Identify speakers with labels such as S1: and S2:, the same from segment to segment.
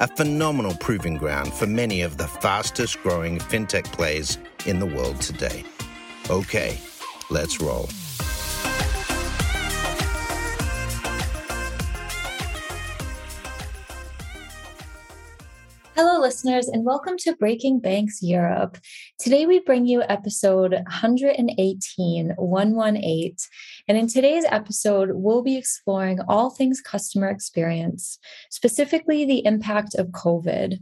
S1: a phenomenal proving ground for many of the fastest growing fintech plays in the world today. Okay, let's roll.
S2: Hello, listeners, and welcome to Breaking Banks Europe. Today, we bring you episode 118, 118. And in today's episode, we'll be exploring all things customer experience, specifically the impact of COVID.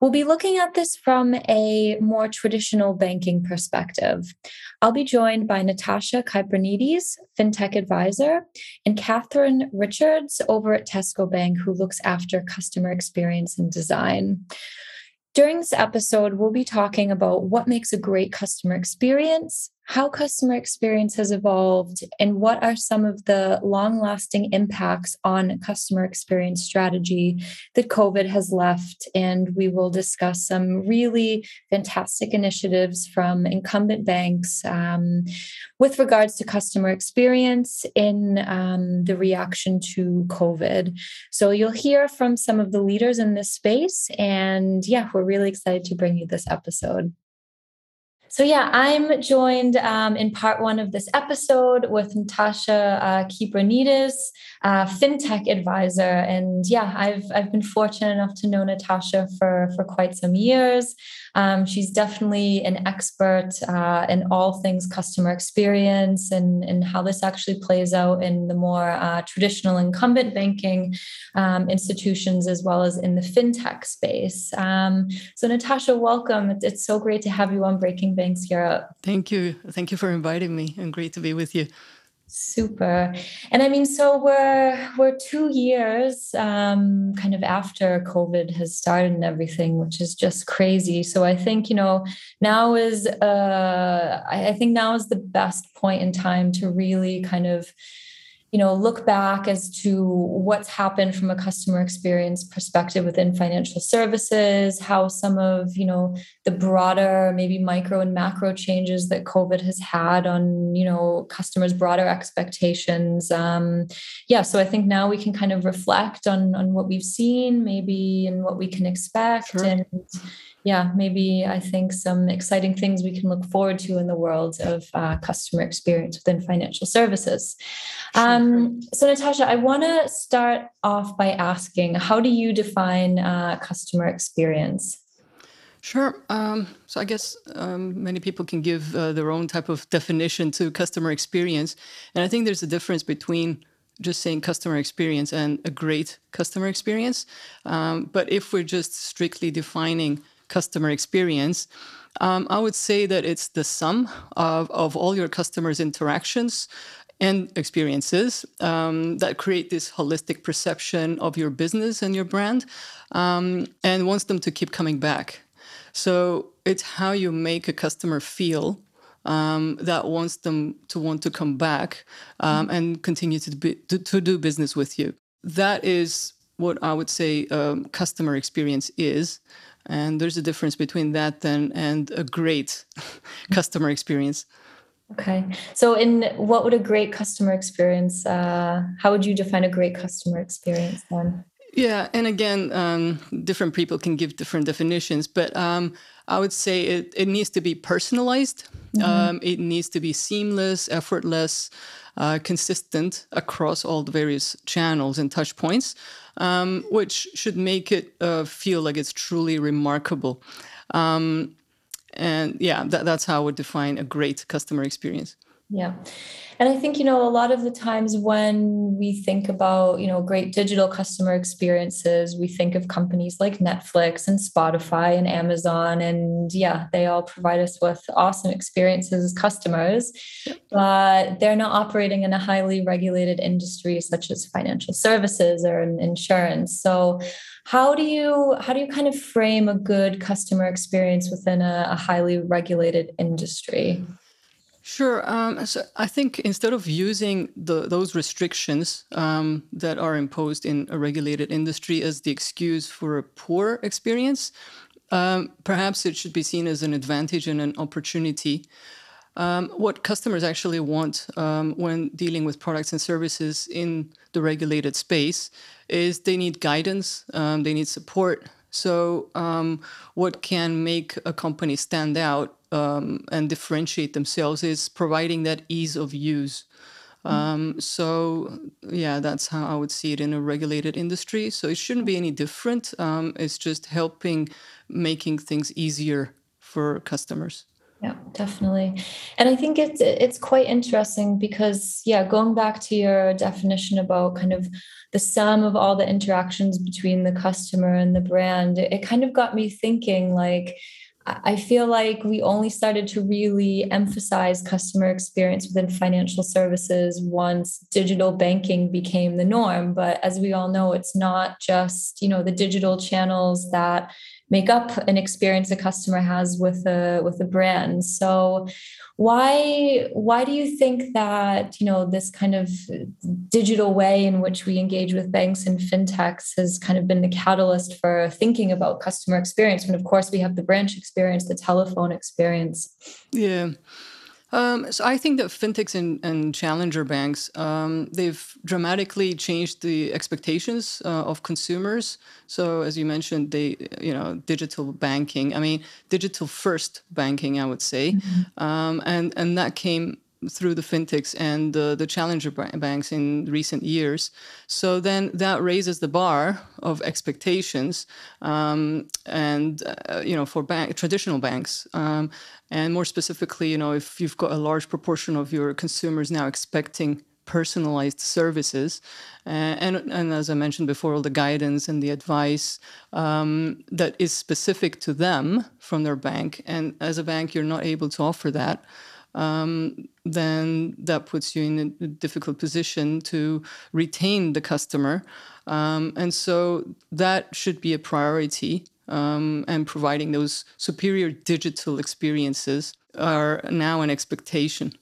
S2: We'll be looking at this from a more traditional banking perspective. I'll be joined by Natasha Kyprianides, FinTech advisor, and Catherine Richards over at Tesco Bank, who looks after customer experience and design. During this episode, we'll be talking about what makes a great customer experience, how customer experience has evolved and what are some of the long lasting impacts on customer experience strategy that COVID has left. And we will discuss some really fantastic initiatives from incumbent banks um, with regards to customer experience in um, the reaction to COVID. So you'll hear from some of the leaders in this space. And yeah, we're really excited to bring you this episode. So, yeah, I'm joined um, in part one of this episode with Natasha uh, uh, fintech advisor. And yeah, I've, I've been fortunate enough to know Natasha for, for quite some years. Um, she's definitely an expert uh, in all things customer experience and, and how this actually plays out in the more uh, traditional incumbent banking um, institutions as well as in the fintech space. Um, so, Natasha, welcome. It's so great to have you on Breaking Banks Europe.
S3: Thank you. Thank you for inviting me and great to be with you.
S2: Super. And I mean, so we're we're two years um, kind of after COVID has started and everything, which is just crazy. So I think you know now is uh, I think now is the best point in time to really kind of you know look back as to what's happened from a customer experience perspective within financial services how some of you know the broader maybe micro and macro changes that covid has had on you know customers broader expectations um, yeah so i think now we can kind of reflect on on what we've seen maybe and what we can expect sure. and yeah, maybe I think some exciting things we can look forward to in the world of uh, customer experience within financial services. Um, so, Natasha, I want to start off by asking how do you define uh, customer experience?
S3: Sure. Um, so I guess um, many people can give uh, their own type of definition to customer experience. And I think there's a difference between just saying customer experience and a great customer experience. Um, but if we're just strictly defining customer experience, um, I would say that it's the sum of, of all your customers' interactions and experiences um, that create this holistic perception of your business and your brand um, and wants them to keep coming back. So it's how you make a customer feel um, that wants them to want to come back um, and continue to, be, to, to, do business with you. That is what I would say um, customer experience is. And there's a difference between that then and a great customer experience.
S2: Okay. So, in what would a great customer experience, uh, how would you define a great customer experience then?
S3: Yeah. And again, um, different people can give different definitions, but um, I would say it, it needs to be personalized, mm-hmm. um, it needs to be seamless, effortless, uh, consistent across all the various channels and touch points um, which should make it uh, feel like it's truly remarkable. Um, and yeah, that, that's how I would define a great customer experience.
S2: Yeah. And I think, you know, a lot of the times when we think about, you know, great digital customer experiences, we think of companies like Netflix and Spotify and Amazon. And yeah, they all provide us with awesome experiences as customers, but they're not operating in a highly regulated industry such as financial services or insurance. So how do you how do you kind of frame a good customer experience within a, a highly regulated industry?
S3: Sure. Um, so I think instead of using the, those restrictions um, that are imposed in a regulated industry as the excuse for a poor experience, um, perhaps it should be seen as an advantage and an opportunity. Um, what customers actually want um, when dealing with products and services in the regulated space is they need guidance, um, they need support. So, what can make a company stand out um, and differentiate themselves is providing that ease of use. Mm. Um, so yeah, that's how I would see it in a regulated industry. So it shouldn't be any different. Um, it's just helping making things easier for customers.
S2: Yeah, definitely. And I think it's it's quite interesting because yeah, going back to your definition about kind of the sum of all the interactions between the customer and the brand, it kind of got me thinking like I feel like we only started to really emphasize customer experience within financial services once digital banking became the norm. But as we all know, it's not just, you know, the digital channels that make up an experience a customer has with a with a brand. So why why do you think that you know this kind of digital way in which we engage with banks and fintechs has kind of been the catalyst for thinking about customer experience? When of course we have the branch experience the telephone experience.
S3: Yeah um, so I think that fintechs and, and challenger banks um, they've dramatically changed the expectations uh, of consumers. So as you mentioned, they you know digital banking. I mean digital first banking, I would say, mm-hmm. um, and and that came through the fintechs and the, the challenger banks in recent years. So then that raises the bar of expectations, um, and uh, you know for bank, traditional banks, um, and more specifically, you know if you've got a large proportion of your consumers now expecting personalized services. Uh, and, and as I mentioned before, all the guidance and the advice um, that is specific to them from their bank. And as a bank, you're not able to offer that um, then that puts you in a difficult position to retain the customer. Um, and so that should be a priority. Um, and providing those superior digital experiences are now an expectation.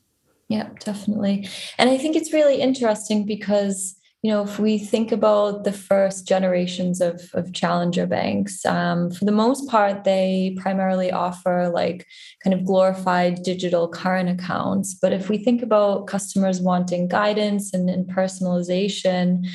S2: Yeah, definitely. And I think it's really interesting because you know, if we think about the first generations of, of challenger banks, um, for the most part, they primarily offer like kind of glorified digital current accounts. But if we think about customers wanting guidance and, and personalization,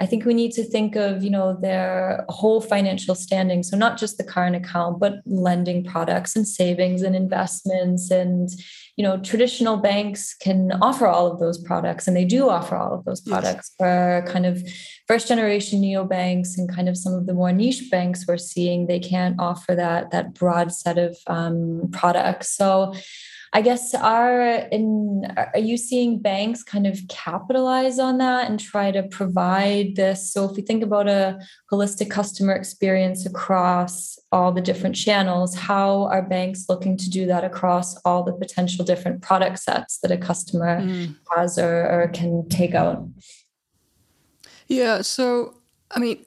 S2: I think we need to think of, you know, their whole financial standing. So not just the current account, but lending products and savings and investments. And, you know, traditional banks can offer all of those products and they do offer all of those products yes. for kind of first generation neobanks and kind of some of the more niche banks we're seeing, they can't offer that that broad set of um, products. So I guess are in are you seeing banks kind of capitalize on that and try to provide this? So if we think about a holistic customer experience across all the different channels, how are banks looking to do that across all the potential different product sets that a customer mm. has or, or can take out?
S3: Yeah, so I mean,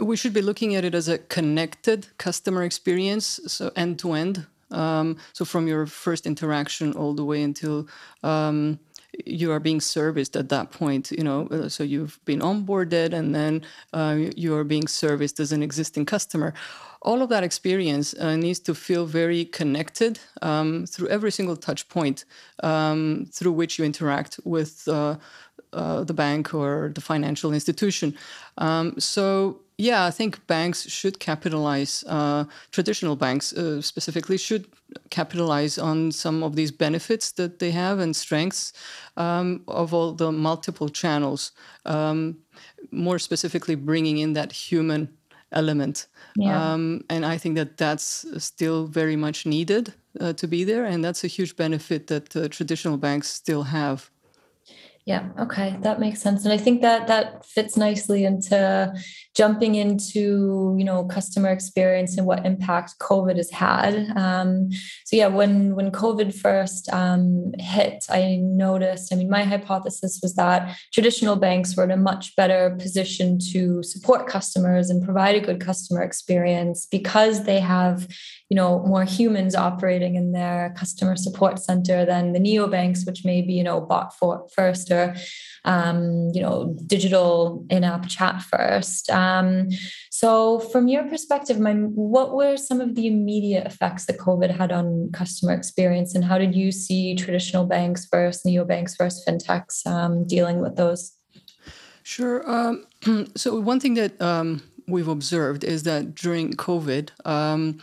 S3: we should be looking at it as a connected customer experience, so end to end. Um, so from your first interaction all the way until um, you are being serviced at that point, you know, uh, so you've been onboarded and then uh, you are being serviced as an existing customer. All of that experience uh, needs to feel very connected um, through every single touch point um, through which you interact with uh, uh, the bank or the financial institution. Um, so yeah, I think banks should capitalize, uh, traditional banks uh, specifically, should capitalize on some of these benefits that they have and strengths um, of all the multiple channels, um, more specifically, bringing in that human element. Yeah. Um, and I think that that's still very much needed uh, to be there. And that's a huge benefit that uh, traditional banks still have.
S2: Yeah. Okay, that makes sense, and I think that that fits nicely into jumping into you know customer experience and what impact COVID has had. Um, so yeah, when when COVID first um, hit, I noticed. I mean, my hypothesis was that traditional banks were in a much better position to support customers and provide a good customer experience because they have you know more humans operating in their customer support center than the neobanks which may be you know bot for first or um, you know digital in-app chat first um, so from your perspective my, what were some of the immediate effects that covid had on customer experience and how did you see traditional banks versus neobanks versus fintechs um, dealing with those
S3: Sure. Um, so one thing that um, we've observed is that during COVID, um,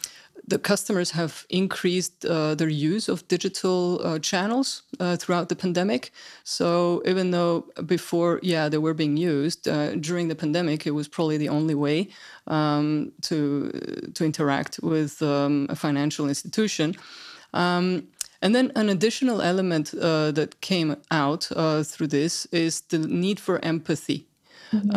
S3: the customers have increased uh, their use of digital uh, channels uh, throughout the pandemic. So even though before, yeah, they were being used uh, during the pandemic, it was probably the only way um, to to interact with um, a financial institution. Um, and then an additional element uh, that came out uh, through this is the need for empathy. Mm-hmm.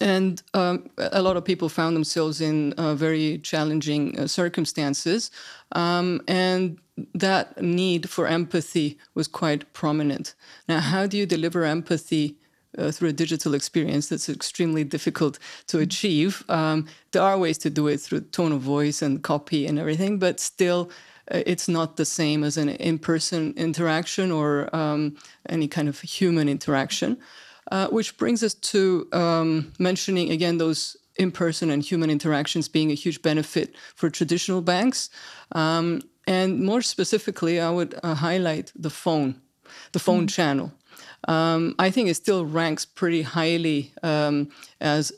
S3: And um, a lot of people found themselves in uh, very challenging uh, circumstances. Um, and that need for empathy was quite prominent. Now, how do you deliver empathy uh, through a digital experience that's extremely difficult to mm-hmm. achieve. Um, there are ways to do it through tone of voice and copy and everything, but still, uh, it's not the same as an in person interaction or um, any kind of human interaction. Uh, which brings us to um, mentioning again those in person and human interactions being a huge benefit for traditional banks. Um, and more specifically, I would uh, highlight the phone, the phone mm. channel. Um, I think it still ranks pretty highly um, as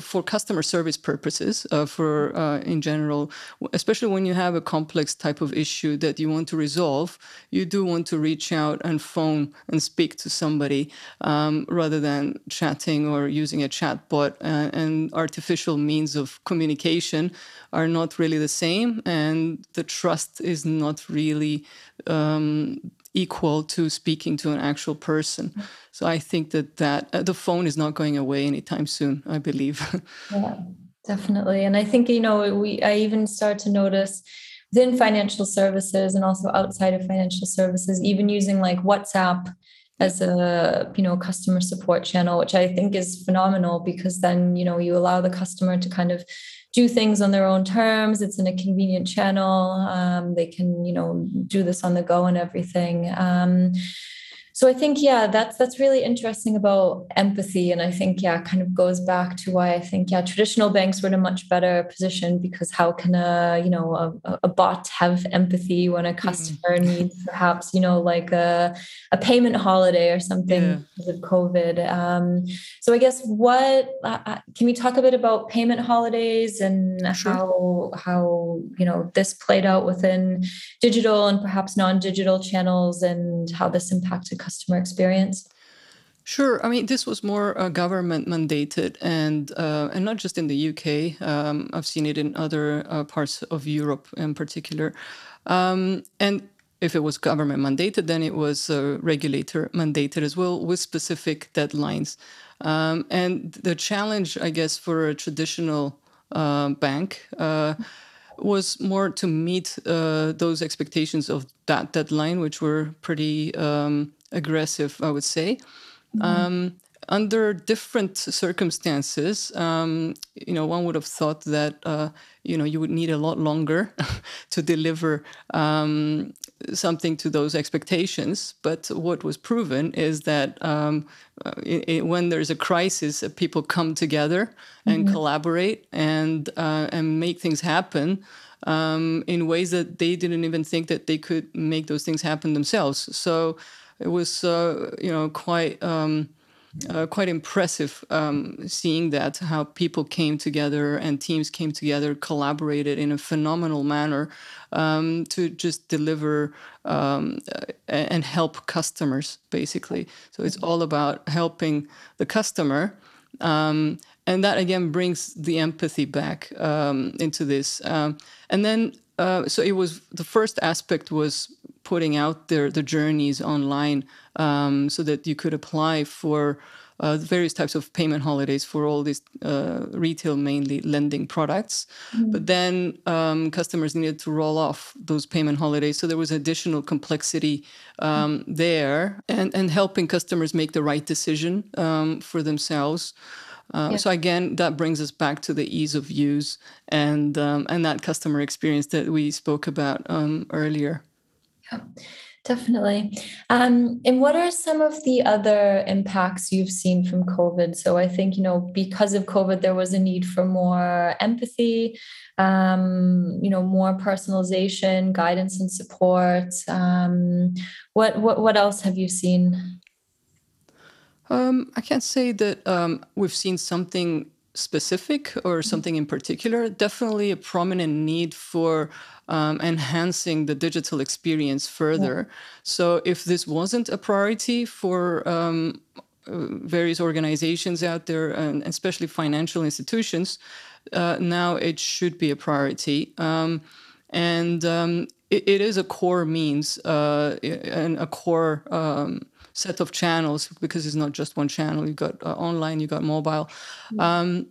S3: for customer service purposes, uh, for uh, in general, especially when you have a complex type of issue that you want to resolve, you do want to reach out and phone and speak to somebody um, rather than chatting or using a chatbot. Uh, and artificial means of communication are not really the same, and the trust is not really um, equal to speaking to an actual person. So I think that that uh, the phone is not going away anytime soon. I believe.
S2: yeah, definitely. And I think you know we I even start to notice within financial services and also outside of financial services, even using like WhatsApp as a you know customer support channel which i think is phenomenal because then you know you allow the customer to kind of do things on their own terms. It's in a convenient channel. Um, they can, you know, do this on the go and everything. Um, so i think yeah that's that's really interesting about empathy and i think yeah kind of goes back to why i think yeah traditional banks were in a much better position because how can a you know a, a bot have empathy when a mm-hmm. customer mm-hmm. needs perhaps you know like a, a payment holiday or something yeah. because of covid um, so i guess what uh, uh, can we talk a bit about payment holidays and sure. how how you know this played out within digital and perhaps non-digital channels and how this impacted customer experience?
S3: Sure. I mean, this was more uh, government mandated, and uh, and not just in the UK. Um, I've seen it in other uh, parts of Europe, in particular. Um, and if it was government mandated, then it was regulator mandated as well, with specific deadlines. Um, and the challenge, I guess, for a traditional uh, bank uh, was more to meet uh, those expectations of that deadline, which were pretty um, aggressive, I would say. Mm-hmm. Um, under different circumstances, um, you know, one would have thought that uh, you know you would need a lot longer to deliver um, something to those expectations. But what was proven is that um, it, it, when there's a crisis, uh, people come together and mm-hmm. collaborate and uh, and make things happen. Um, in ways that they didn't even think that they could make those things happen themselves. So it was uh, you know quite um, uh, quite impressive um, seeing that how people came together and teams came together, collaborated in a phenomenal manner um, to just deliver um, and help customers basically. So it's all about helping the customer. Um, and that again brings the empathy back um, into this. Um, and then, uh, so it was the first aspect was putting out their the journeys online um, so that you could apply for uh, various types of payment holidays for all these uh, retail mainly lending products. Mm-hmm. But then um, customers needed to roll off those payment holidays. So there was additional complexity um, mm-hmm. there and, and helping customers make the right decision um, for themselves. Uh, yeah. So again, that brings us back to the ease of use and um, and that customer experience that we spoke about um, earlier.
S2: Definitely. Um, and what are some of the other impacts you've seen from COVID? So I think you know because of COVID, there was a need for more empathy, um, you know, more personalization, guidance, and support. Um, what what what else have you seen?
S3: Um, I can't say that um, we've seen something specific or something in particular. Definitely a prominent need for um, enhancing the digital experience further. Yeah. So, if this wasn't a priority for um, uh, various organizations out there, and especially financial institutions, uh, now it should be a priority. Um, and um, it, it is a core means uh, and a core um, set of channels because it's not just one channel. You got uh, online, you got mobile. Mm-hmm. Um,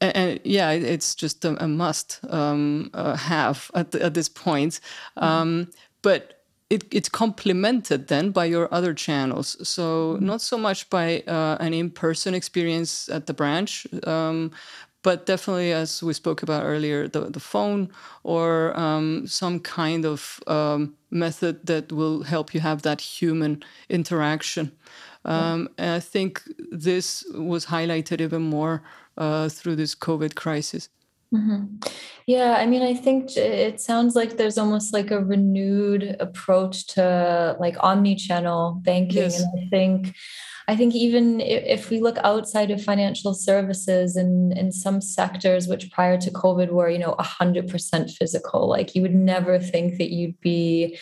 S3: and, and, yeah, it's just a, a must um, uh, have at, the, at, this point. Mm-hmm. Um, but it, it's complemented then by your other channels. So mm-hmm. not so much by uh, an in-person experience at the branch, um, but definitely, as we spoke about earlier, the, the phone or um, some kind of um, method that will help you have that human interaction. Um, and I think this was highlighted even more uh, through this COVID crisis.
S2: Mm-hmm. Yeah, I mean, I think it sounds like there's almost like a renewed approach to like omni-channel banking, yes. and I think I think even if we look outside of financial services and in some sectors, which prior to COVID were, you know, 100% physical, like you would never think that you'd be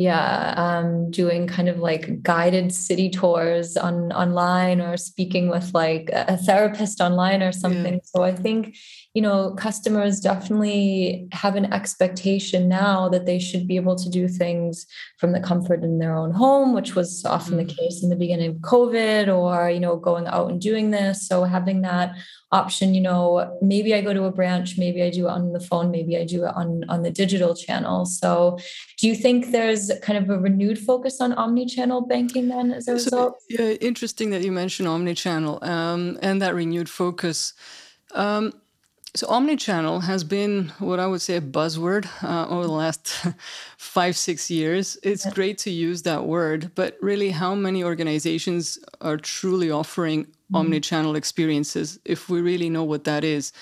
S2: yeah um, doing kind of like guided city tours on online or speaking with like a therapist online or something. Yeah. so i think you know customers definitely have an expectation now that they should be able to do things from the comfort in their own home which was often the case in the beginning of covid or you know going out and doing this. So having that option you know maybe i go to a branch maybe i do it on the phone maybe i do it on on the digital channel so do you think there's kind of a renewed focus on omni-channel banking then as a result
S3: yeah interesting that you mentioned omni-channel um, and that renewed focus um, so, omnichannel has been what I would say a buzzword uh, over the last five, six years. It's yeah. great to use that word, but really, how many organizations are truly offering. Omnichannel experiences if we really know what that is?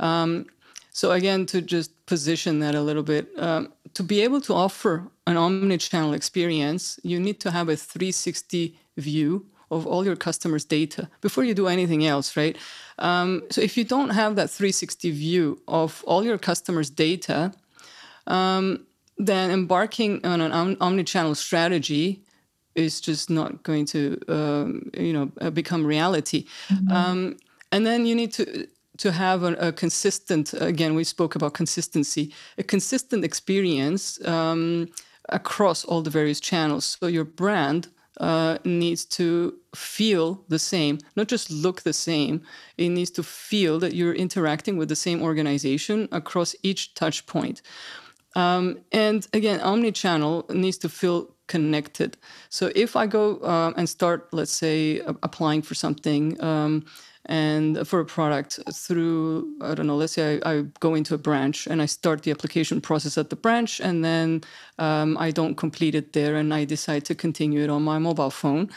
S3: Um, so, again, to just position that a little bit, um, to be able to offer an omnichannel experience, you need to have a 360 view of all your customers' data before you do anything else, right? Um, so if you don't have that 360 view of all your customers' data, um, then embarking on an om- omni-channel strategy is just not going to, um, you know, uh, become reality. Mm-hmm. Um, and then you need to to have a, a, consistent. Again, we spoke about consistency, a consistent experience um, across all the various channels. So your brand uh, needs to feel the same, not just look the same. It needs to feel that you're interacting with the same organization across each touch point. Um, and again, omni-channel needs to feel connected. So if I go uh, and start, let's say, applying for something, um, and for a product through i don't know let's say I, I, go into a branch and i start the application process at the branch and then um, i don't complete it there and i decide to continue it on my mobile phone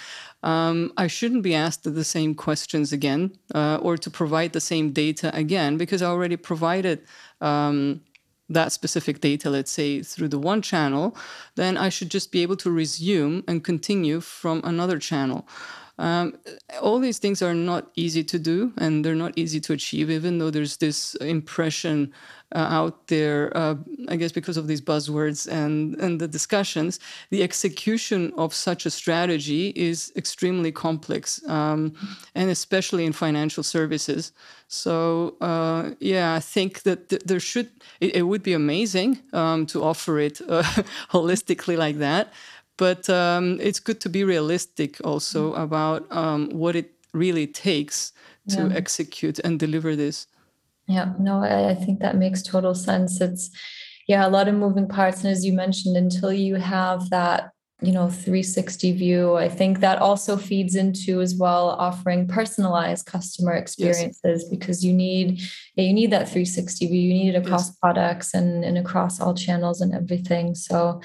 S3: um, i shouldn't be asked the same questions again uh, or to provide the same data again because i already provided um, that specific data, let's say through the one channel, then I should just be able to resume and continue from another channel. Um, all these things are not easy to do and they're not easy to achieve, even though there's this impression uh, out there, uh, I guess, because of these buzzwords and, and the discussions. The execution of such a strategy is extremely complex, um, and especially in financial services. So, uh, yeah, I think that th- there should, it, it, would be amazing um, to offer it uh, holistically like that but um, it's good to be realistic also mm. about um, what it really takes to yeah. execute and deliver this.
S2: Yeah, no, I, I think that makes total sense. It's yeah, a lot of moving parts. And as you mentioned, until you have that you know 360 view i think that also feeds into as well offering personalized customer experiences yes. because you need you need that 360 view you need it across yes. products and, and across all channels and everything so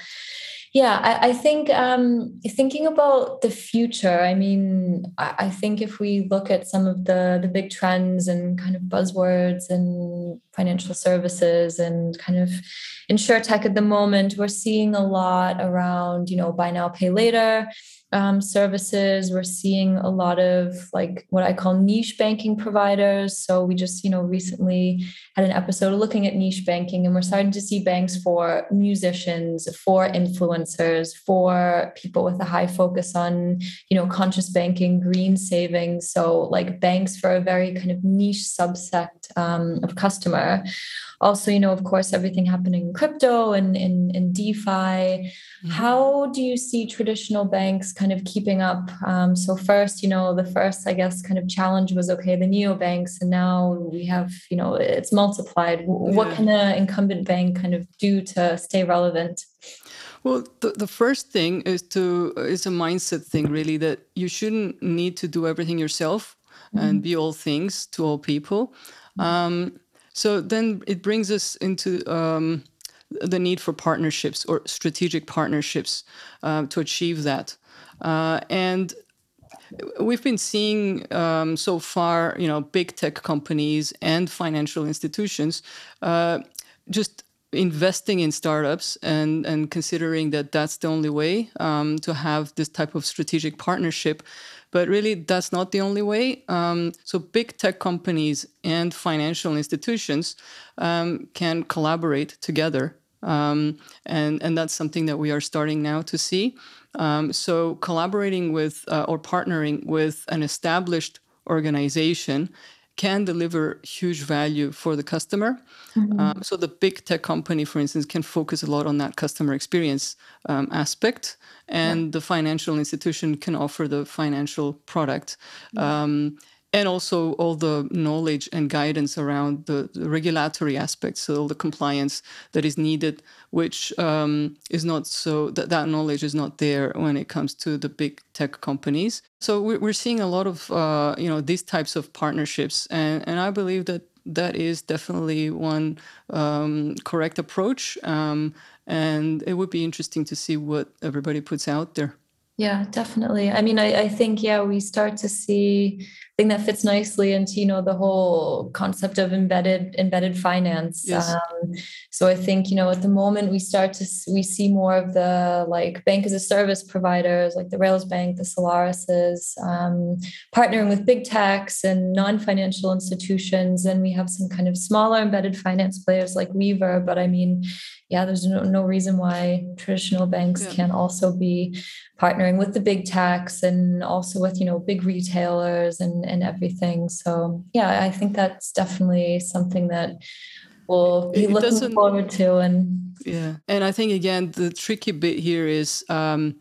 S2: yeah i, I think um, thinking about the future i mean I, I, think if we look at some of the the big trends and kind of buzzwords and financial services and kind of insurtech at the moment we're seeing a lot around you know buy now pay later um, services. We're seeing a lot of like what I call niche banking providers. So we just, you know, recently had an episode looking at niche banking, and we're starting to see banks for musicians, for influencers, for people with a high focus on, you know, conscious banking, green savings. So like banks for a very kind of niche subset um, of customer also you know of course everything happening in crypto and in, in defi mm-hmm. how do you see traditional banks kind of keeping up um, so first you know the first i guess kind of challenge was okay the neo banks and now we have you know it's multiplied what can an incumbent bank kind of do to stay relevant
S3: well, the, the first thing is to is a mindset thing, really, that you shouldn't need to do everything yourself mm-hmm. and be all things to all people. Mm-hmm. Um, so then it brings us into um, the need for partnerships or strategic partnerships uh, to achieve that. Uh, and we've been seeing um, so far, you know, big tech companies and financial institutions uh, just investing in startups and and considering that that's the only way um, to have this type of strategic partnership but really, that's not the only way. Um, so, big tech companies and financial institutions um, can collaborate together. Um, and, and that's something that we are starting now to see. Um, so, collaborating with uh, or partnering with an established organization can deliver huge value for the customer. Mm-hmm. Um, so the big tech company, for instance, can focus a lot on that customer experience um, aspect, and yeah. the financial institution can offer the financial product. Um, and also all the knowledge and guidance around the, the, regulatory aspects, so all the compliance that is needed, which um, is not so that that knowledge is not there when it comes to the big tech companies. So we're, seeing a lot of uh, you know these types of partnerships, and and I believe that that is definitely one um, correct approach. Um, and it would be interesting to see what everybody puts out there.
S2: Yeah, definitely. I mean, I, I think, yeah, we start to see I think that fits nicely into, you know, the whole concept of embedded embedded finance. Yes. Um, so I think, you know, at the moment we start to we see more of the like bank as a service providers, like the Railsbank, the Solarises, um, partnering with big techs and non-financial institutions. And we have some kind of smaller embedded finance players like Weavr. But I mean, yeah, there's no, no reason why traditional banks yeah. can't also be partnering with the big techs and also with, you know, big retailers and, and everything. So yeah, I think that's definitely something that we'll be it looking forward to. And
S3: yeah, and I think again, the tricky bit here is, um,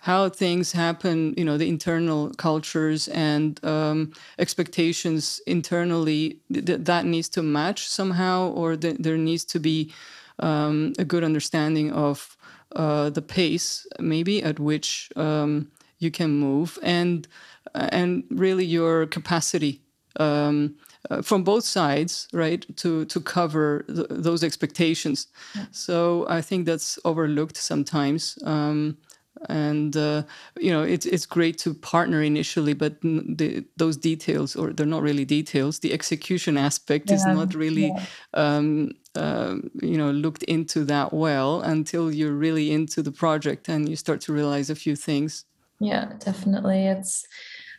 S3: how things happen, you know, the internal cultures and um, expectations internally, th- that needs to match somehow, or th- there needs to be um, a good understanding of uh, the pace, maybe at which um, you can move, and and really your capacity um, uh, from both sides, right, to to cover th- those expectations. Yeah. So I think that's overlooked sometimes. Um, and uh, you know it's it's great to partner initially but the, those details or they're not really details the execution aspect yeah. is not really yeah. um, uh, you know looked into that well until you're really into the project and you start to realize a few things.
S2: Yeah definitely. It's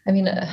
S2: i mean uh,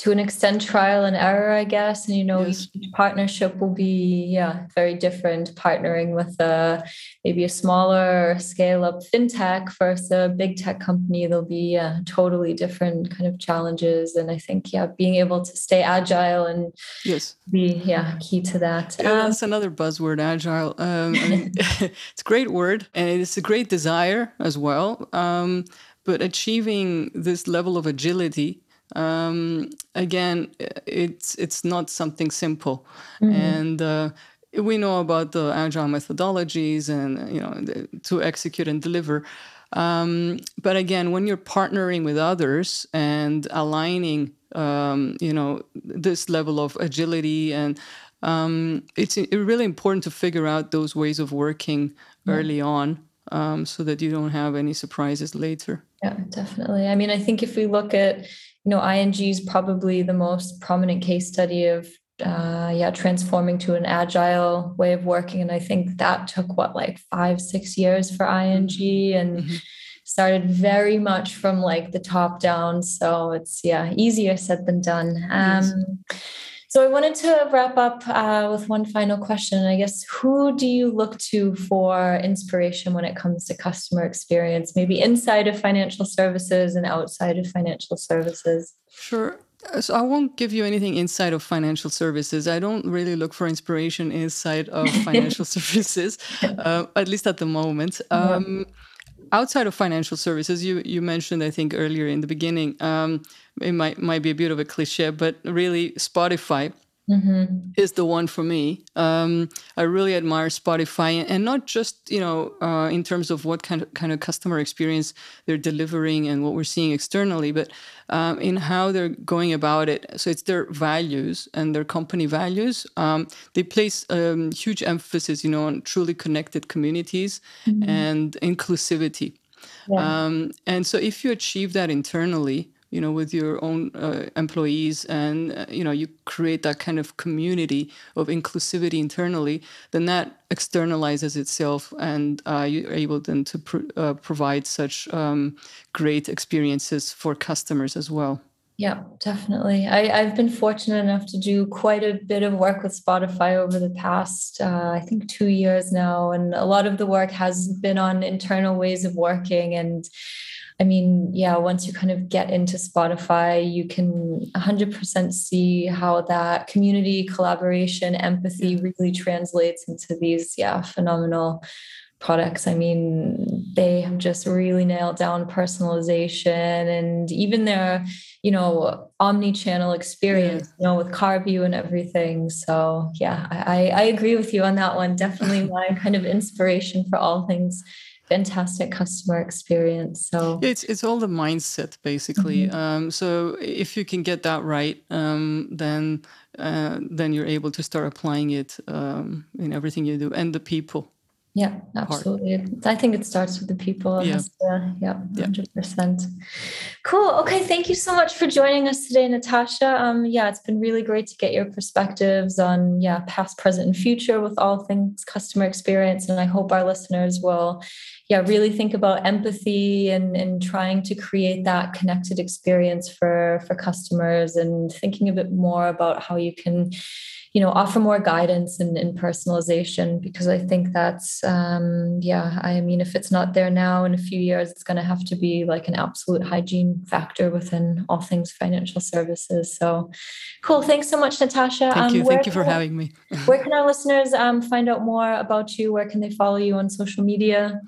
S2: to an extent trial and error i guess. And you know yes. each partnership will be yeah very different partnering with a maybe a smaller scale up fintech versus a big tech company. There'll be uh, totally different kind of challenges. And i think yeah being able to stay agile and
S3: yes.
S2: be yeah key to that.
S3: Yeah, um, that's another buzzword agile. Um, I mean, it's a great word and it's a great desire as well. Um, but achieving this level of agility um, again, it's it's not something simple, mm-hmm. and uh, we know about the agile methodologies and you know the, to execute and deliver. Um, but again, when you're partnering with others and aligning, um, you know, this level of agility and um, it's really important to figure out those ways of working yeah. early on um, so that you don't have any surprises later.
S2: Yeah, definitely. I mean, I think if we look at, you know, ING is probably the most prominent case study of, uh, yeah, transforming to an agile way of working. And I think that took what, like five, six years for ING and mm-hmm. started very much from like the top down. So it's, yeah, easier said than done. Um, yes. So I wanted to wrap up uh, with one final question. I guess who do you look to for inspiration when it comes to customer experience, maybe inside of financial services and outside of financial services?
S3: Sure. So I won't give you anything inside of financial services. I don't really look for inspiration inside of financial services, uh, at least at the moment. Um, yeah outside of financial services, you you mentioned I think earlier in the beginning, um, it might might be a bit of a cliche, but really Spotify mm-hmm. is the one for me. Um, I really admire Spotify, and not just you know uh, in terms of what kind of kind of customer experience they're delivering and what we're seeing externally, but um, in how they're going about it. So it's their values and their company values. Um, they place um, huge emphasis, you know, on truly connected communities mm-hmm. and inclusivity. Yeah. Um, and so if you achieve that internally, you know with your own uh, employees and uh, you know you create that kind of community of inclusivity internally then that externalizes itself and uh, you're able then to pr- uh, provide such um, great experiences for customers as well
S2: yeah, definitely. I, have been fortunate enough to do quite a bit of work with Spotify over the past, uh, I think, two years now. And a lot of the work has been on internal ways of working and I mean, yeah, once you kind of get into Spotify, you can 100% see how that community collaboration, empathy really translates into these, yeah, phenomenal products. I mean, they have just really nailed down personalization and even their, you know, omni-channel experience, yeah. you know, with CarView and everything. So yeah, I, I agree with you on that one. Definitely my kind of inspiration for all things fantastic customer experience. So
S3: it's it's all the mindset basically. Mm-hmm. Um, so if you can get that right, um, then uh, then you're able to start applying it um, in everything you do and the people.
S2: Yeah, absolutely. Part. I think it starts with the people. Yeah, to, yeah, hundred yeah. percent. Cool. Okay, thank you so much for joining us today, Natasha. Um, yeah, it's been really great to get your perspectives on yeah past, present, and future with all things customer experience, and I hope our listeners will yeah really think about empathy and and trying to create that connected experience for for customers and thinking a bit more about how you can you know offer more guidance and, and personalization because i think that's um, yeah i mean if it's not there now in a few years it's going to have to be like an absolute hygiene factor within all things financial services. So cool. Thanks so much natasha.
S3: Thank um, you. Thank you for having me.
S2: where can our listeners um, find out more about you? Where can they follow you on social media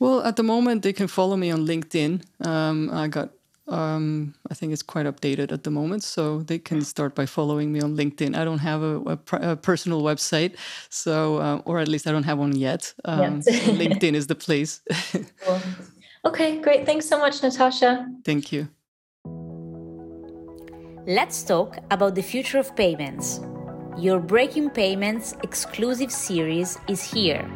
S3: well, at the moment, they can follow me on LinkedIn. Um, I got, um, I think it's quite updated at the moment, so they can start by following me on LinkedIn. I don't have a, a, a personal website, so uh, or at least I don't have one yet. Um, so LinkedIn is the place.
S2: cool. Okay, great. Thanks so much, Natasha.
S3: Thank you.
S4: Let's talk about the future of payments. Your Breaking Payments exclusive series is here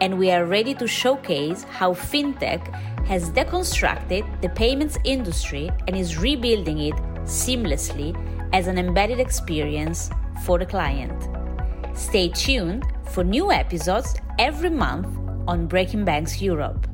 S4: and we are ready to showcase how fintech has deconstructed the payments industry and is rebuilding it seamlessly as an embedded experience for the client. Stay tuned for new episodes every month on Breaking Banks Europe.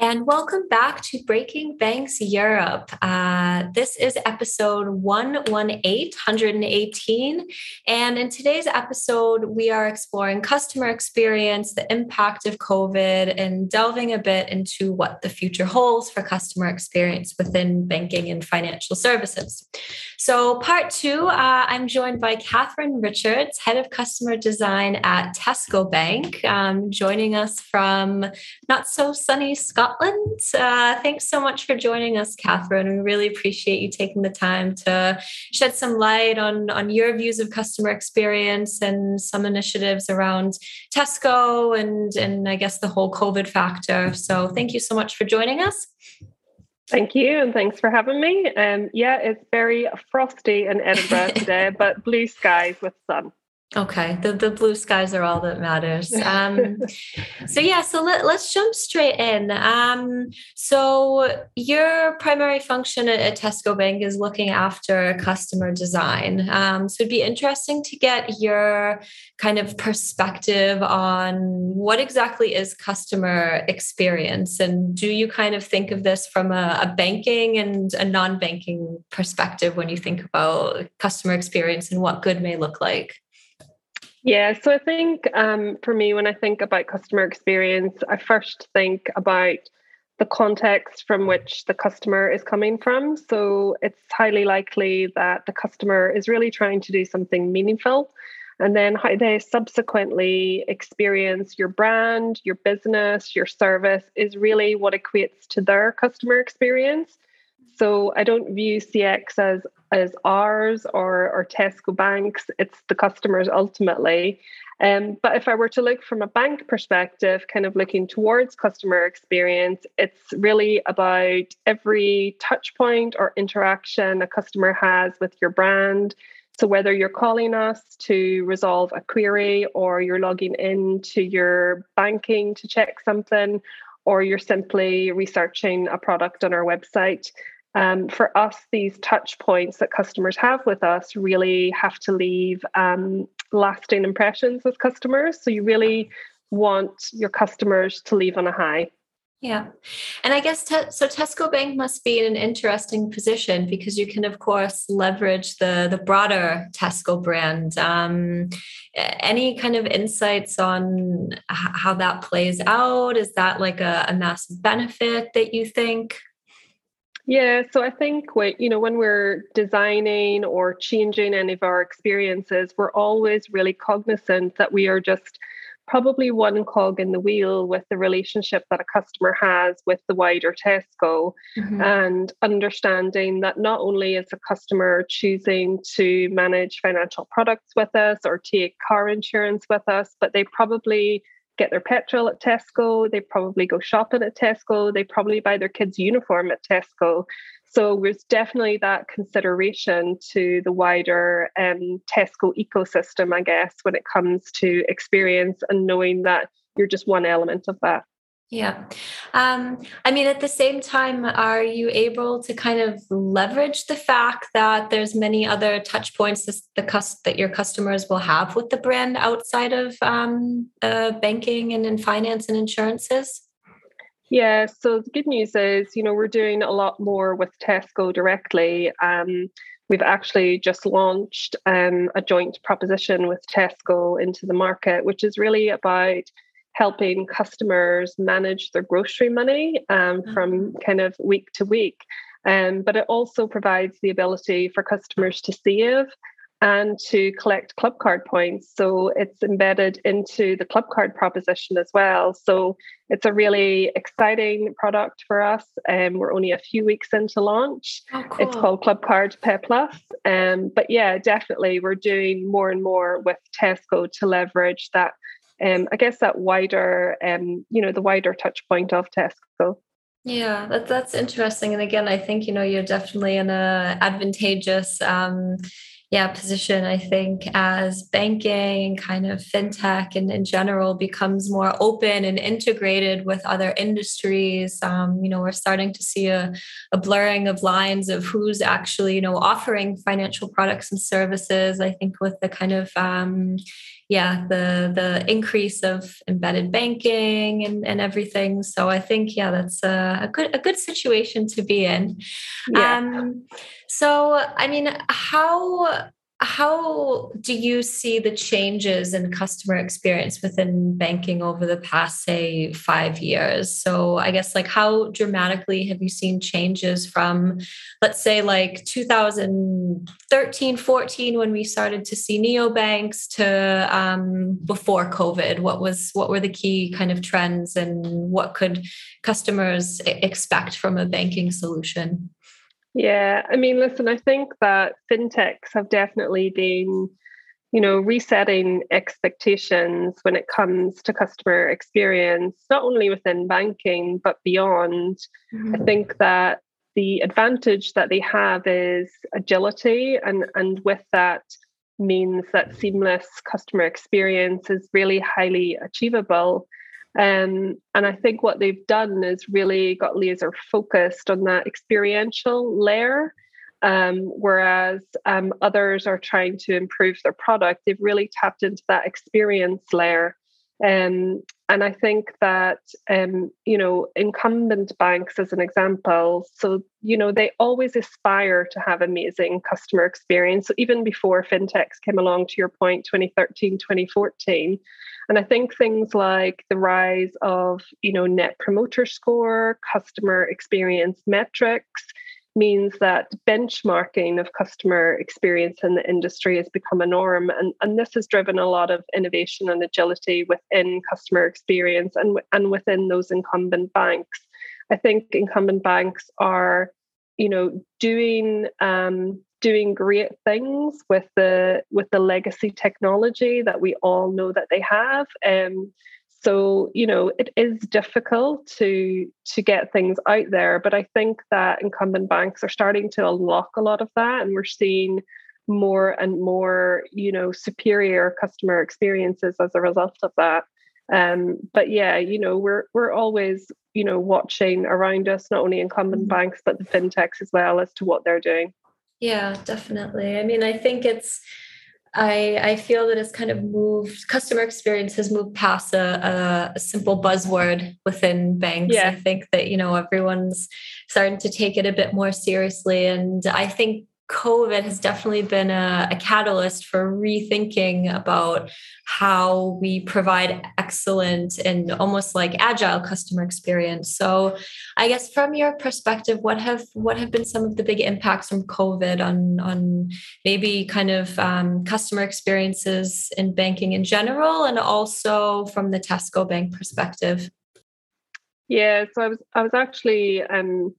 S2: And welcome back to Breaking Banks Europe. Uh, this is episode 118, 118. And in today's episode, we are exploring customer experience, the impact of COVID, and delving a bit into what the future holds for customer experience within banking and financial services. So, part two, uh, I'm joined by Catherine Richards, Head of Customer Design at Tesco Bank, um, joining us from not so sunny Scotland. Scotland. Uh, thanks so much for joining us, Catherine. We really appreciate you taking the time to shed some light on, on your views of customer experience and some initiatives around Tesco and, and I guess the whole COVID factor. So thank you so much for joining us.
S5: Thank you, and thanks for having me. Um, yeah, it's very frosty in Edinburgh today, but blue skies with sun.
S2: Okay, the, the blue skies are all that matters. Um, so yeah, so let, let's jump straight in. Um, so your primary function at, at, Tesco Bank is looking after customer design. Um, so it'd be interesting to get your kind of perspective on what exactly is customer experience, and do you kind of think of this from a, a banking and a non-banking perspective when you think about customer experience and what good may look like?
S5: Yeah, so I think um, for me, when I think about customer experience, I first think about the context from which the customer is coming from. So it's highly likely that the customer is really trying to do something meaningful. And then how they subsequently experience your brand, your business, your service is really what equates to their customer experience. So I don't view CX as as ours or or Tesco Banks. It's the customers ultimately. Um, but if I were to look from a bank perspective, kind of looking towards customer experience, it's really about every touch point or interaction a customer has with your brand. So whether you're calling us to resolve a query or you're logging in to your banking to check something, or you're simply researching a product on our website, um, for us, these touch points that customers have with us really have to leave um, lasting impressions with customers. So you really want your customers to leave on a high.
S2: Yeah. And I guess te- so Tesco Bank must be in an interesting position because you can of course leverage the the broader Tesco brand. Um, any kind of insights on h- how that plays out? Is that like a, a massive benefit that you think?
S5: Yeah, so I think what you know when we're designing or changing any of our experiences, we're always really cognizant that we are just probably one cog in the wheel with the relationship that a customer has with the wider Tesco mm-hmm. and understanding that not only is a customer choosing to manage financial products with us or take car insurance with us, but they probably get their petrol at Tesco. They probably go shopping at Tesco. They probably buy their kids' uniform at Tesco. So there's definitely that consideration to the wider um, Tesco ecosystem, I guess, when it comes to experience and knowing that you're just one element of that.
S2: Yeah. Um, I mean, at the same time, are you able to kind of leverage the fact that there's many other touch points the that your customers will have with the brand outside of um, uh, banking and in finance and insurances?
S5: Yeah, so the good news is, you know, we're doing a lot more with Tesco directly. Um, we've actually just launched um, a joint proposition with Tesco into the market, which is really about helping customers manage their grocery money um, mm-hmm. from kind of week to week. Um, but it also provides the ability for customers to save and to collect club card points. So it's embedded into the club card proposition as well. So it's a really exciting product for us. Um, we're only a few weeks into launch. Oh, cool. It's called Club Card Pay Plus. Um, but yeah, definitely we're doing more and more with Tesco to leverage that um, I guess that wider, um, you know, the wider touch point of Tesco.
S2: Yeah, that, that's interesting. And again, I think, you know, you're definitely in a advantageous um, yeah, position, I think, as banking, kind of fintech and in general becomes more open and integrated with other industries. Um, you know, we're starting to see a, a blurring of lines of who's actually, you know, offering financial products and services. I think with the kind of um, yeah the the increase of embedded banking and, and everything so i think yeah that's a, a good a good situation to be in yeah. um so i mean how how do you see the changes in customer experience within banking over the past say 5 years? So i guess like how dramatically have you seen changes from let's say like 2013 14 when we started to see neobanks to um, before covid? What was what were the key kind of trends and what could customers expect from a banking solution
S5: yeah, I mean, listen, I think that fintechs have definitely been, you know, resetting expectations when it comes to customer experience, not only within banking, but beyond. Mm-hmm. I think that the advantage that they have is agility, and, and with that, means that seamless customer experience is really highly achievable. Um, and I think what they've done is really got laser focused on that experiential layer. Um, whereas um, others are trying to improve their product, they've really tapped into that experience layer. Um, and I think that, um, you know, incumbent banks, as an example, so, you know, they always aspire to have amazing customer experience. So even before fintechs came along, to your point, 2013, 2014. And I think things like the rise of, you know, net promoter score, customer experience metrics, means that benchmarking of customer experience in the industry has become a norm. And, and this has driven a lot of innovation and agility within customer experience and, and within those incumbent banks. I think incumbent banks are, you know, doing um, doing great things with the with the legacy technology that we all know that they have. Um, so you know it is difficult to to get things out there but i think that incumbent banks are starting to unlock a lot of that and we're seeing more and more you know superior customer experiences as a result of that. Um, but yeah you know we're we're always you know watching around us not only incumbent mm-hmm. banks but the fintechs as well as to what they're doing.
S2: Yeah definitely. I mean i think it's I, I feel that it's kind of moved, customer experience has moved past a, a, simple buzzword within banks. Yeah. I think that, you know, everyone's starting to take it a bit more seriously. And I think COVID has definitely been a, a, catalyst for rethinking about how we provide excellent and almost like agile customer experience. So, I guess from your perspective, what have what have been some of the big impacts from COVID on on maybe kind of um, customer experiences in banking in general, and also from the Tesco Bank perspective?
S5: Yeah, so I was I was actually. Um,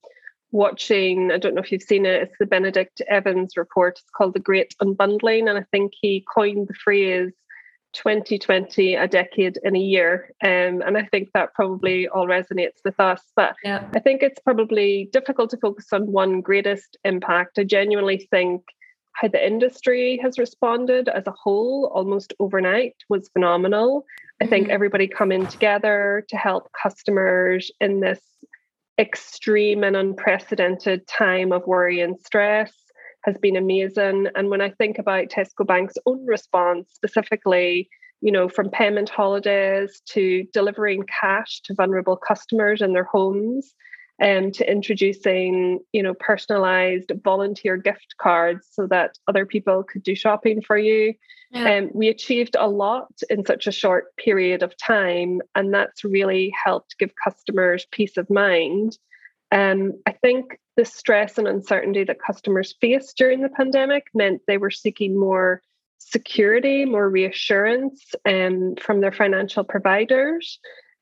S5: watching, I don't know if you've seen it, it's the Benedict Evans report. It's called The Great Unbundling. And I think he coined the phrase 2020, a decade in a year. Um, and I think that probably all resonates with us. But yeah. I think it's probably difficult to focus on one greatest impact. I genuinely think how the industry has responded as a whole almost overnight was phenomenal. I think mm-hmm. everybody coming together to help customers in this extreme and unprecedented time of worry and stress has been amazing. And when I think about Tesco Bank's own response, specifically, you know, from payment holidays to delivering cash to vulnerable customers in their homes, um, to introducing, you know, personalized volunteer gift cards so that other people could do shopping for you. Yeah. Um, we achieved a lot in such a short period of time, and that's really helped give customers peace of mind. Um, I think the stress and uncertainty that customers faced during the pandemic meant they were seeking more security, more reassurance um, from their financial providers.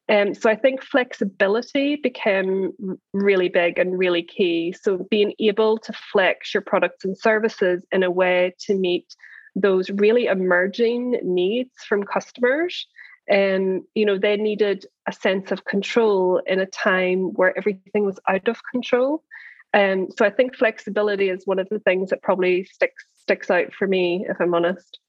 S5: Um, so I think flexibility became really big and really key. So being able to flex your products and services in a way to meet those really emerging needs from customers. And you know, they needed a sense of control in a time where everything was out of control. And um, so I think flexibility is one of the things that probably sticks sticks out for me, if I'm honest.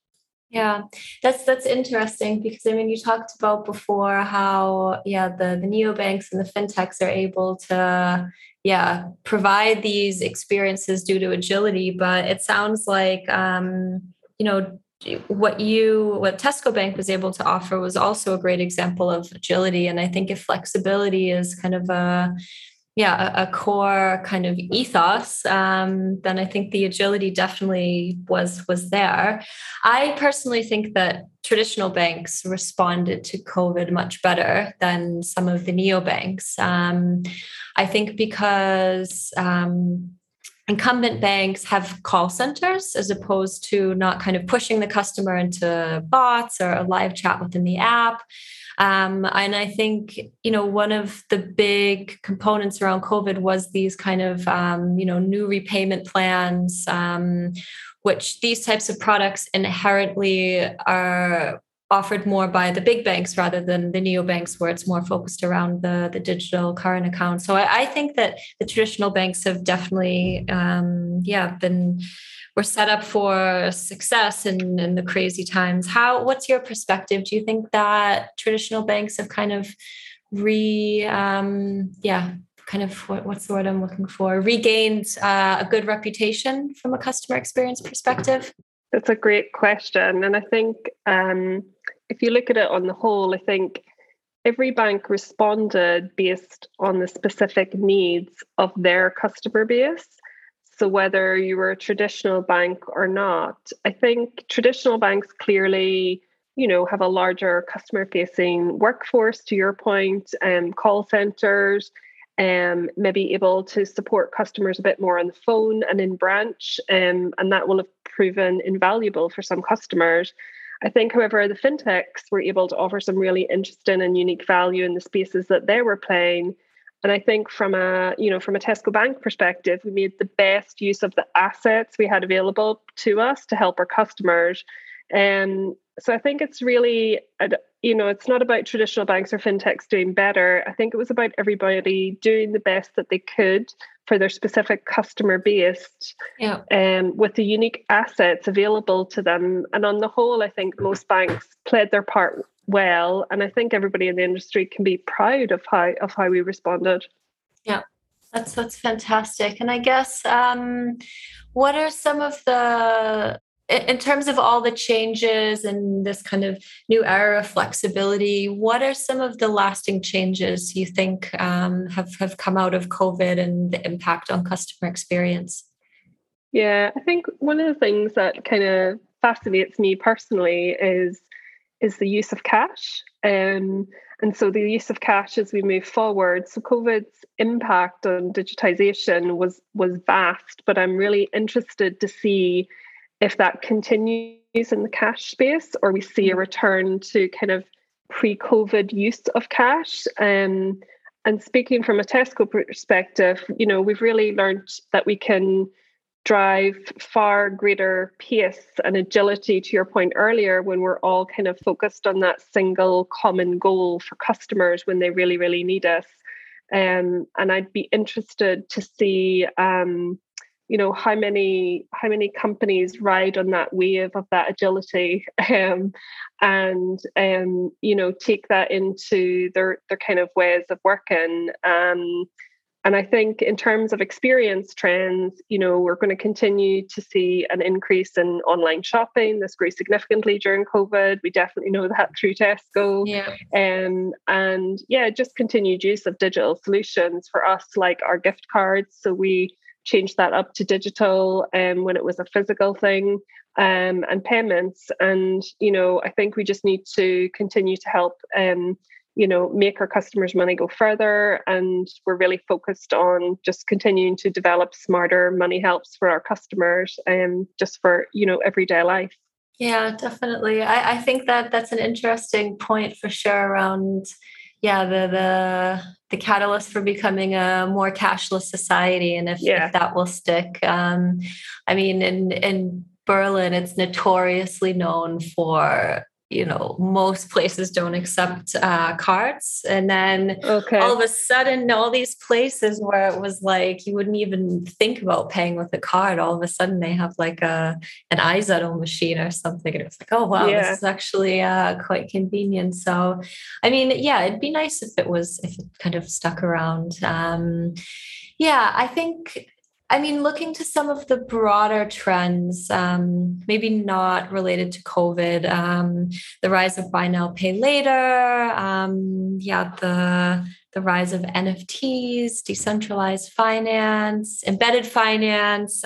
S2: Yeah, that's that's interesting because I mean you talked about before how yeah the the neobanks and the fintechs are able to yeah provide these experiences due to agility, but it sounds like um, you know what you what Tesco Bank was able to offer was also a great example of agility, and I think if flexibility is kind of a yeah a, a, core kind of ethos um, then i think the agility definitely was was there. I personally think that traditional banks responded to covid much better than some of the neobanks. Um, i think because um, incumbent banks have call centers as opposed to not kind of pushing the customer into bots or a live chat within the app um, and I think, you know, one of the big components around COVID was these kind of, um, you know, new repayment plans, um, which these types of products inherently are offered more by the big banks rather than the neobanks where it's more focused around the, the digital current account. So I, I think that the traditional banks have definitely, um, yeah, been we're set up for success in, in the crazy times. How? What's your perspective? Do you think that traditional banks have kind of re, um, yeah, kind of what, what's the word I'm looking for? Regained uh, a good reputation from a customer experience perspective?
S5: That's a great question, and I think um, if you look at it on the whole, I think every bank responded based on the specific needs of their customer base. So, whether you were a traditional bank or not, I think traditional banks clearly, you know, have a larger customer facing workforce, to your point, um, call centers, um, maybe able to support customers a bit more on the phone and in branch, um, and that will have proven invaluable for some customers. I think, however, the fintechs were able to offer some really interesting and unique value in the spaces that they were playing and I think from a, you know, from a Tesco Bank perspective, we made the best use of the assets we had available to us to help our customers. And so I think it's really, you know, it's not about traditional banks or fintechs doing better. I think it was about everybody doing the best that they could for their specific customer base yeah. um, with the unique assets available to them. And on the whole, I think most banks played their part well and i think everybody in the industry can be proud of how of how we responded.
S2: Yeah that's that's fantastic. And i guess um, what are some of the in terms of all the changes and this kind of new era of flexibility what are some of the lasting changes you think um, have have come out of covid and the impact on customer experience?
S5: Yeah i think one of the things that kind of fascinates me personally is is the use of cash. Um, and so the use of cash as we move forward. So COVID's impact on digitization was was vast, but I'm really interested to see if that continues in the cash space or we see a mm-hmm. return to kind of pre-COVID use of cash. Um, and speaking from a Tesco perspective, you know, we've really learned that we can drive far greater pace and agility to your point earlier when we're all kind of focused on that single common goal for customers when they really really need us. Um, and i'd be interested to see um, you know how many how many companies ride on that wave of that agility um, and um, you know take that into their their kind of ways of working. Um, and I think in terms of experience trends, you know, we're going to continue to see an increase in online shopping. This grew significantly during COVID. We definitely know that through Tesco. Yeah. Um, and yeah, just continued use of digital solutions for us, like our gift cards. So we changed that up to digital um, when it was a physical thing um, and payments. And, you know, I think we just need to continue to help um, you know make our customers money go further and we're really focused on just continuing to develop smarter money helps for our customers and just for you know everyday life.
S2: Yeah definitely. I, I think that that's an interesting point for sure around yeah the the the catalyst for becoming a more cashless society and if, yeah. if that will stick. Um i mean in in berlin it's notoriously known for you know most places don't accept uh, cards and then okay. all of a sudden all these places where it was like you wouldn't even think about paying with a card all of a sudden they have like a an iZettle machine or something and it was like oh wow yeah. this is actually uh, quite convenient so i mean yeah it'd be nice if it was if it kind of stuck around um, yeah i think I mean, looking to some of the broader trends, um, maybe not related to COVID, um, the rise of buy now, pay later, um, yeah, the the rise of NFTs, decentralized finance, embedded finance.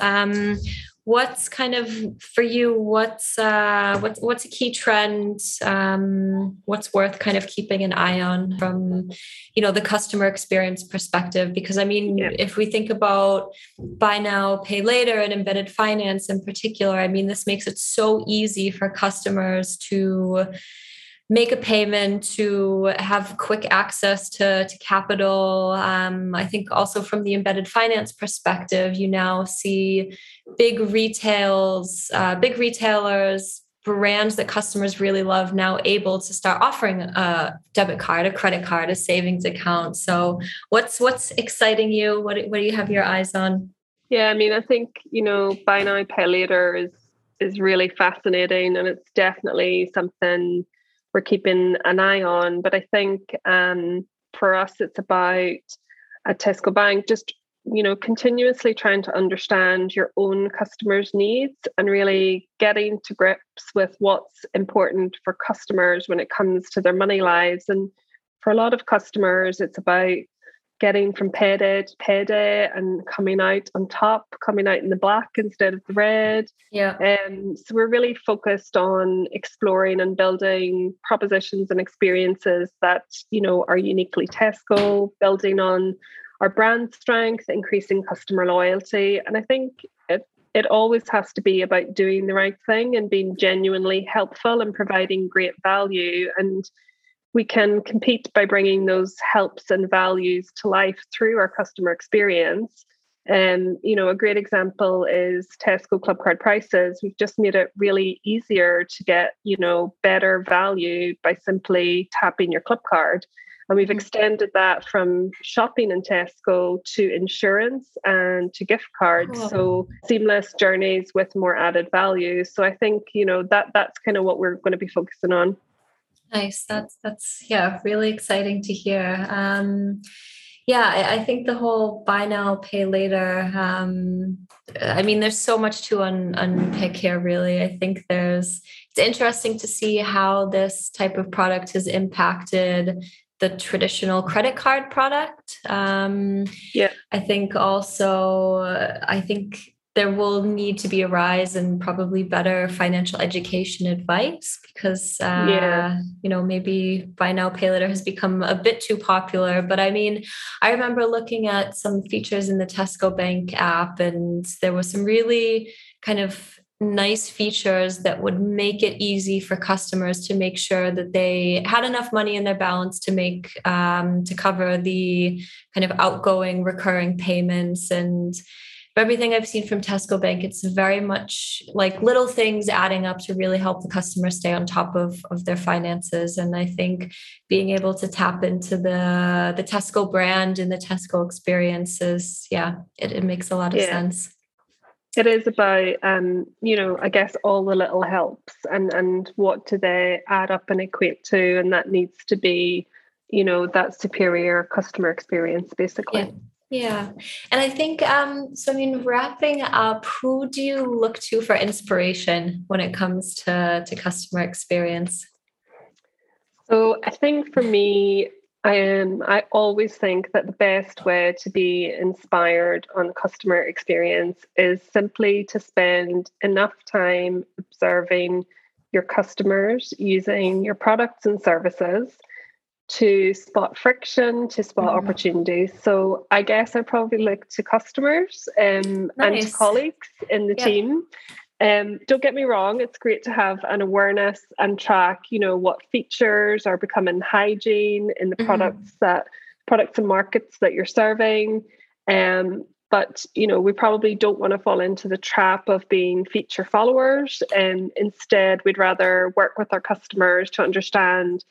S2: What's kind of for you what's uh what's what's a key trend um what's worth kind of keeping an eye on from you know the customer experience perspective because i mean yeah. if we think about buy now pay later and embedded finance in particular i mean this makes it so easy for customers to make a payment, to have quick access to, to capital. Um, I think also from the embedded finance perspective, you now see big retails, uh, big retailers, brands that customers really love now able to start offering a debit card, a credit card, a savings account. So what's what's exciting you? What what do you have your eyes on?
S5: Yeah, I mean, I think you know, buy now, pay later is is really fascinating, and it's definitely something we're keeping an eye on. But I think um, for us, it's about at Tesco Bank just you know continuously trying to understand your own customers needs and really getting to grips with what's important for customers when it comes to their money lives and for a lot of customers it's about getting from payday to payday and coming out on top, coming out in the black instead of the red.
S2: Yeah.
S5: Um, so we're really focused on exploring and building propositions and experiences that, you know, are uniquely Tesco, building on our brand strength, increasing customer loyalty. And I think it it always has to be about doing the right thing and being genuinely helpful and providing great value and we can compete by bringing those helps and values to life through our customer experience. And um, you know, a great example is Tesco Club Card prices. We've just made it really easier to get, you know, better value by simply tapping your club card. And we've mm-hmm. extended that from shopping in Tesco to insurance and to gift cards. Oh. So seamless journeys with more added value. So I think, you know, that that's kind of what we're going to be focusing on.
S2: Nice. That's that's yeah, really exciting to hear. Um, yeah, I, I, think the whole buy now, pay later. Um, I mean, there's so much to un, unpick here. Really, I think there's. It's interesting to see how this type of product has impacted the traditional credit card product. Um,
S5: yeah,
S2: I think also. I think there will need to be a rise in probably better financial education advice because uh, yeah. you know maybe buy now pay later has become a bit too popular but i mean i remember looking at some features in the tesco bank app and there were some really kind of nice features that would make it easy for customers to make sure that they had enough money in their balance to make um, to cover the kind of outgoing recurring payments and everything I've seen from Tesco Bank, it's very much like little things adding up to really help the customer stay on top of, of their finances. And I think being able to tap into the the Tesco brand and the Tesco experiences, yeah, it, it makes a lot of yeah. sense.
S5: It is about um, you know, I guess all the little helps and and what do they add up and equate to, and that needs to be, you know, that superior customer experience basically.
S2: Yeah. Yeah. And I think, um, so I mean, wrapping up, who do you look to for inspiration when it comes to, to customer experience?
S5: So I think for me, I am. I always think that the best way to be inspired on customer experience is simply to spend enough time observing your customers using your products and services to spot friction, to spot mm. opportunities. So I guess I probably look to customers um, nice. and colleagues in the yeah. team. Um, don't get me wrong, it's great to have an awareness and track, you know, what features are becoming hygiene in the mm-hmm. products that products and markets that you're serving. Um, but you know, we probably don't want to fall into the trap of being feature followers. And instead, we'd rather work with our customers to understand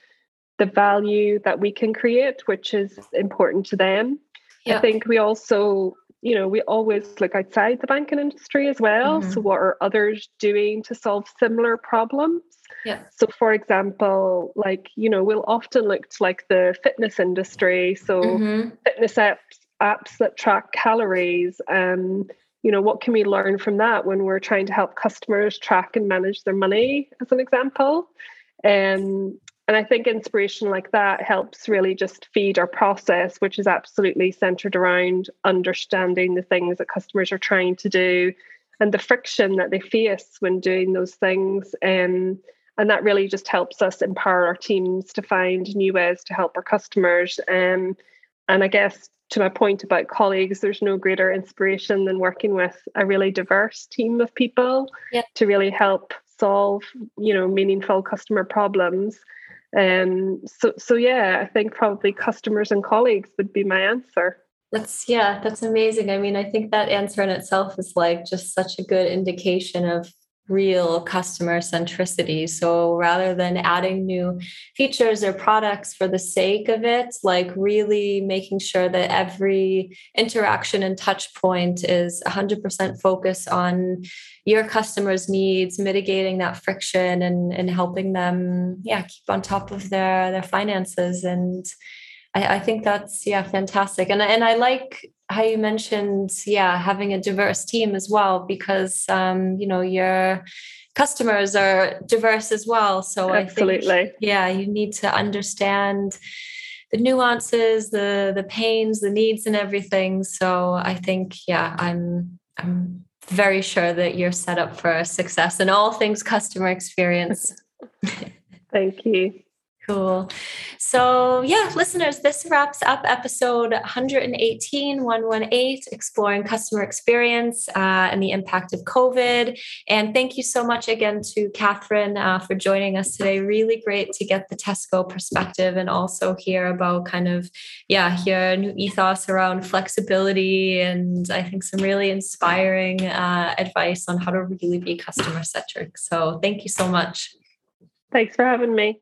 S5: the value that we can create, which is important to them. Yeah. I think we also, you know, we always look outside the banking industry as well. Mm-hmm. So, what are others doing to solve similar problems?
S2: Yeah.
S5: So, for example, like, you know, we'll often look to like the fitness industry. So, mm-hmm. fitness apps apps that track calories. Um, you know, what can we learn from that when we're trying to help customers track and manage their money, as an example? Um, and I think inspiration like that helps really just feed our process, which is absolutely centered around understanding the things that customers are trying to do and the friction that they face when doing those things. Um, and that really just helps us empower our teams to find new ways to help our customers. Um, and I guess to my point about colleagues, there's no greater inspiration than working with a really diverse team of people yep. to really help solve, you know, meaningful customer problems. Um, so, so yeah, I think probably customers and colleagues would be my answer.
S2: That's yeah, that's amazing. I mean, I think that answer in itself is like just such a good indication of real customer centricity. So rather than adding new features or products for the sake of it, like really making sure that every interaction and touch point is 100% focused on your customers' needs, mitigating that friction and, and helping them, yeah, keep on top of their, their finances. And I, I think that's, yeah, fantastic. And, and I like how you mentioned, yeah, having a diverse team as well, because um, you know your customers are diverse as well. So
S5: absolutely,
S2: I think, yeah, you need to understand the nuances, the the pains, the needs, and everything. So I think, yeah, I'm I'm very sure that you're set up for success in all things customer experience.
S5: Thank you.
S2: Cool. So, yeah, listeners, this wraps up episode 118, 118, exploring customer experience uh, and the impact of COVID. And thank you so much again to Catherine uh, for joining us today. Really great to get the Tesco perspective and also hear about kind of, yeah, your new ethos around flexibility and I think some really inspiring uh, advice on how to really be customer centric. So, thank you so much.
S5: Thanks for having me.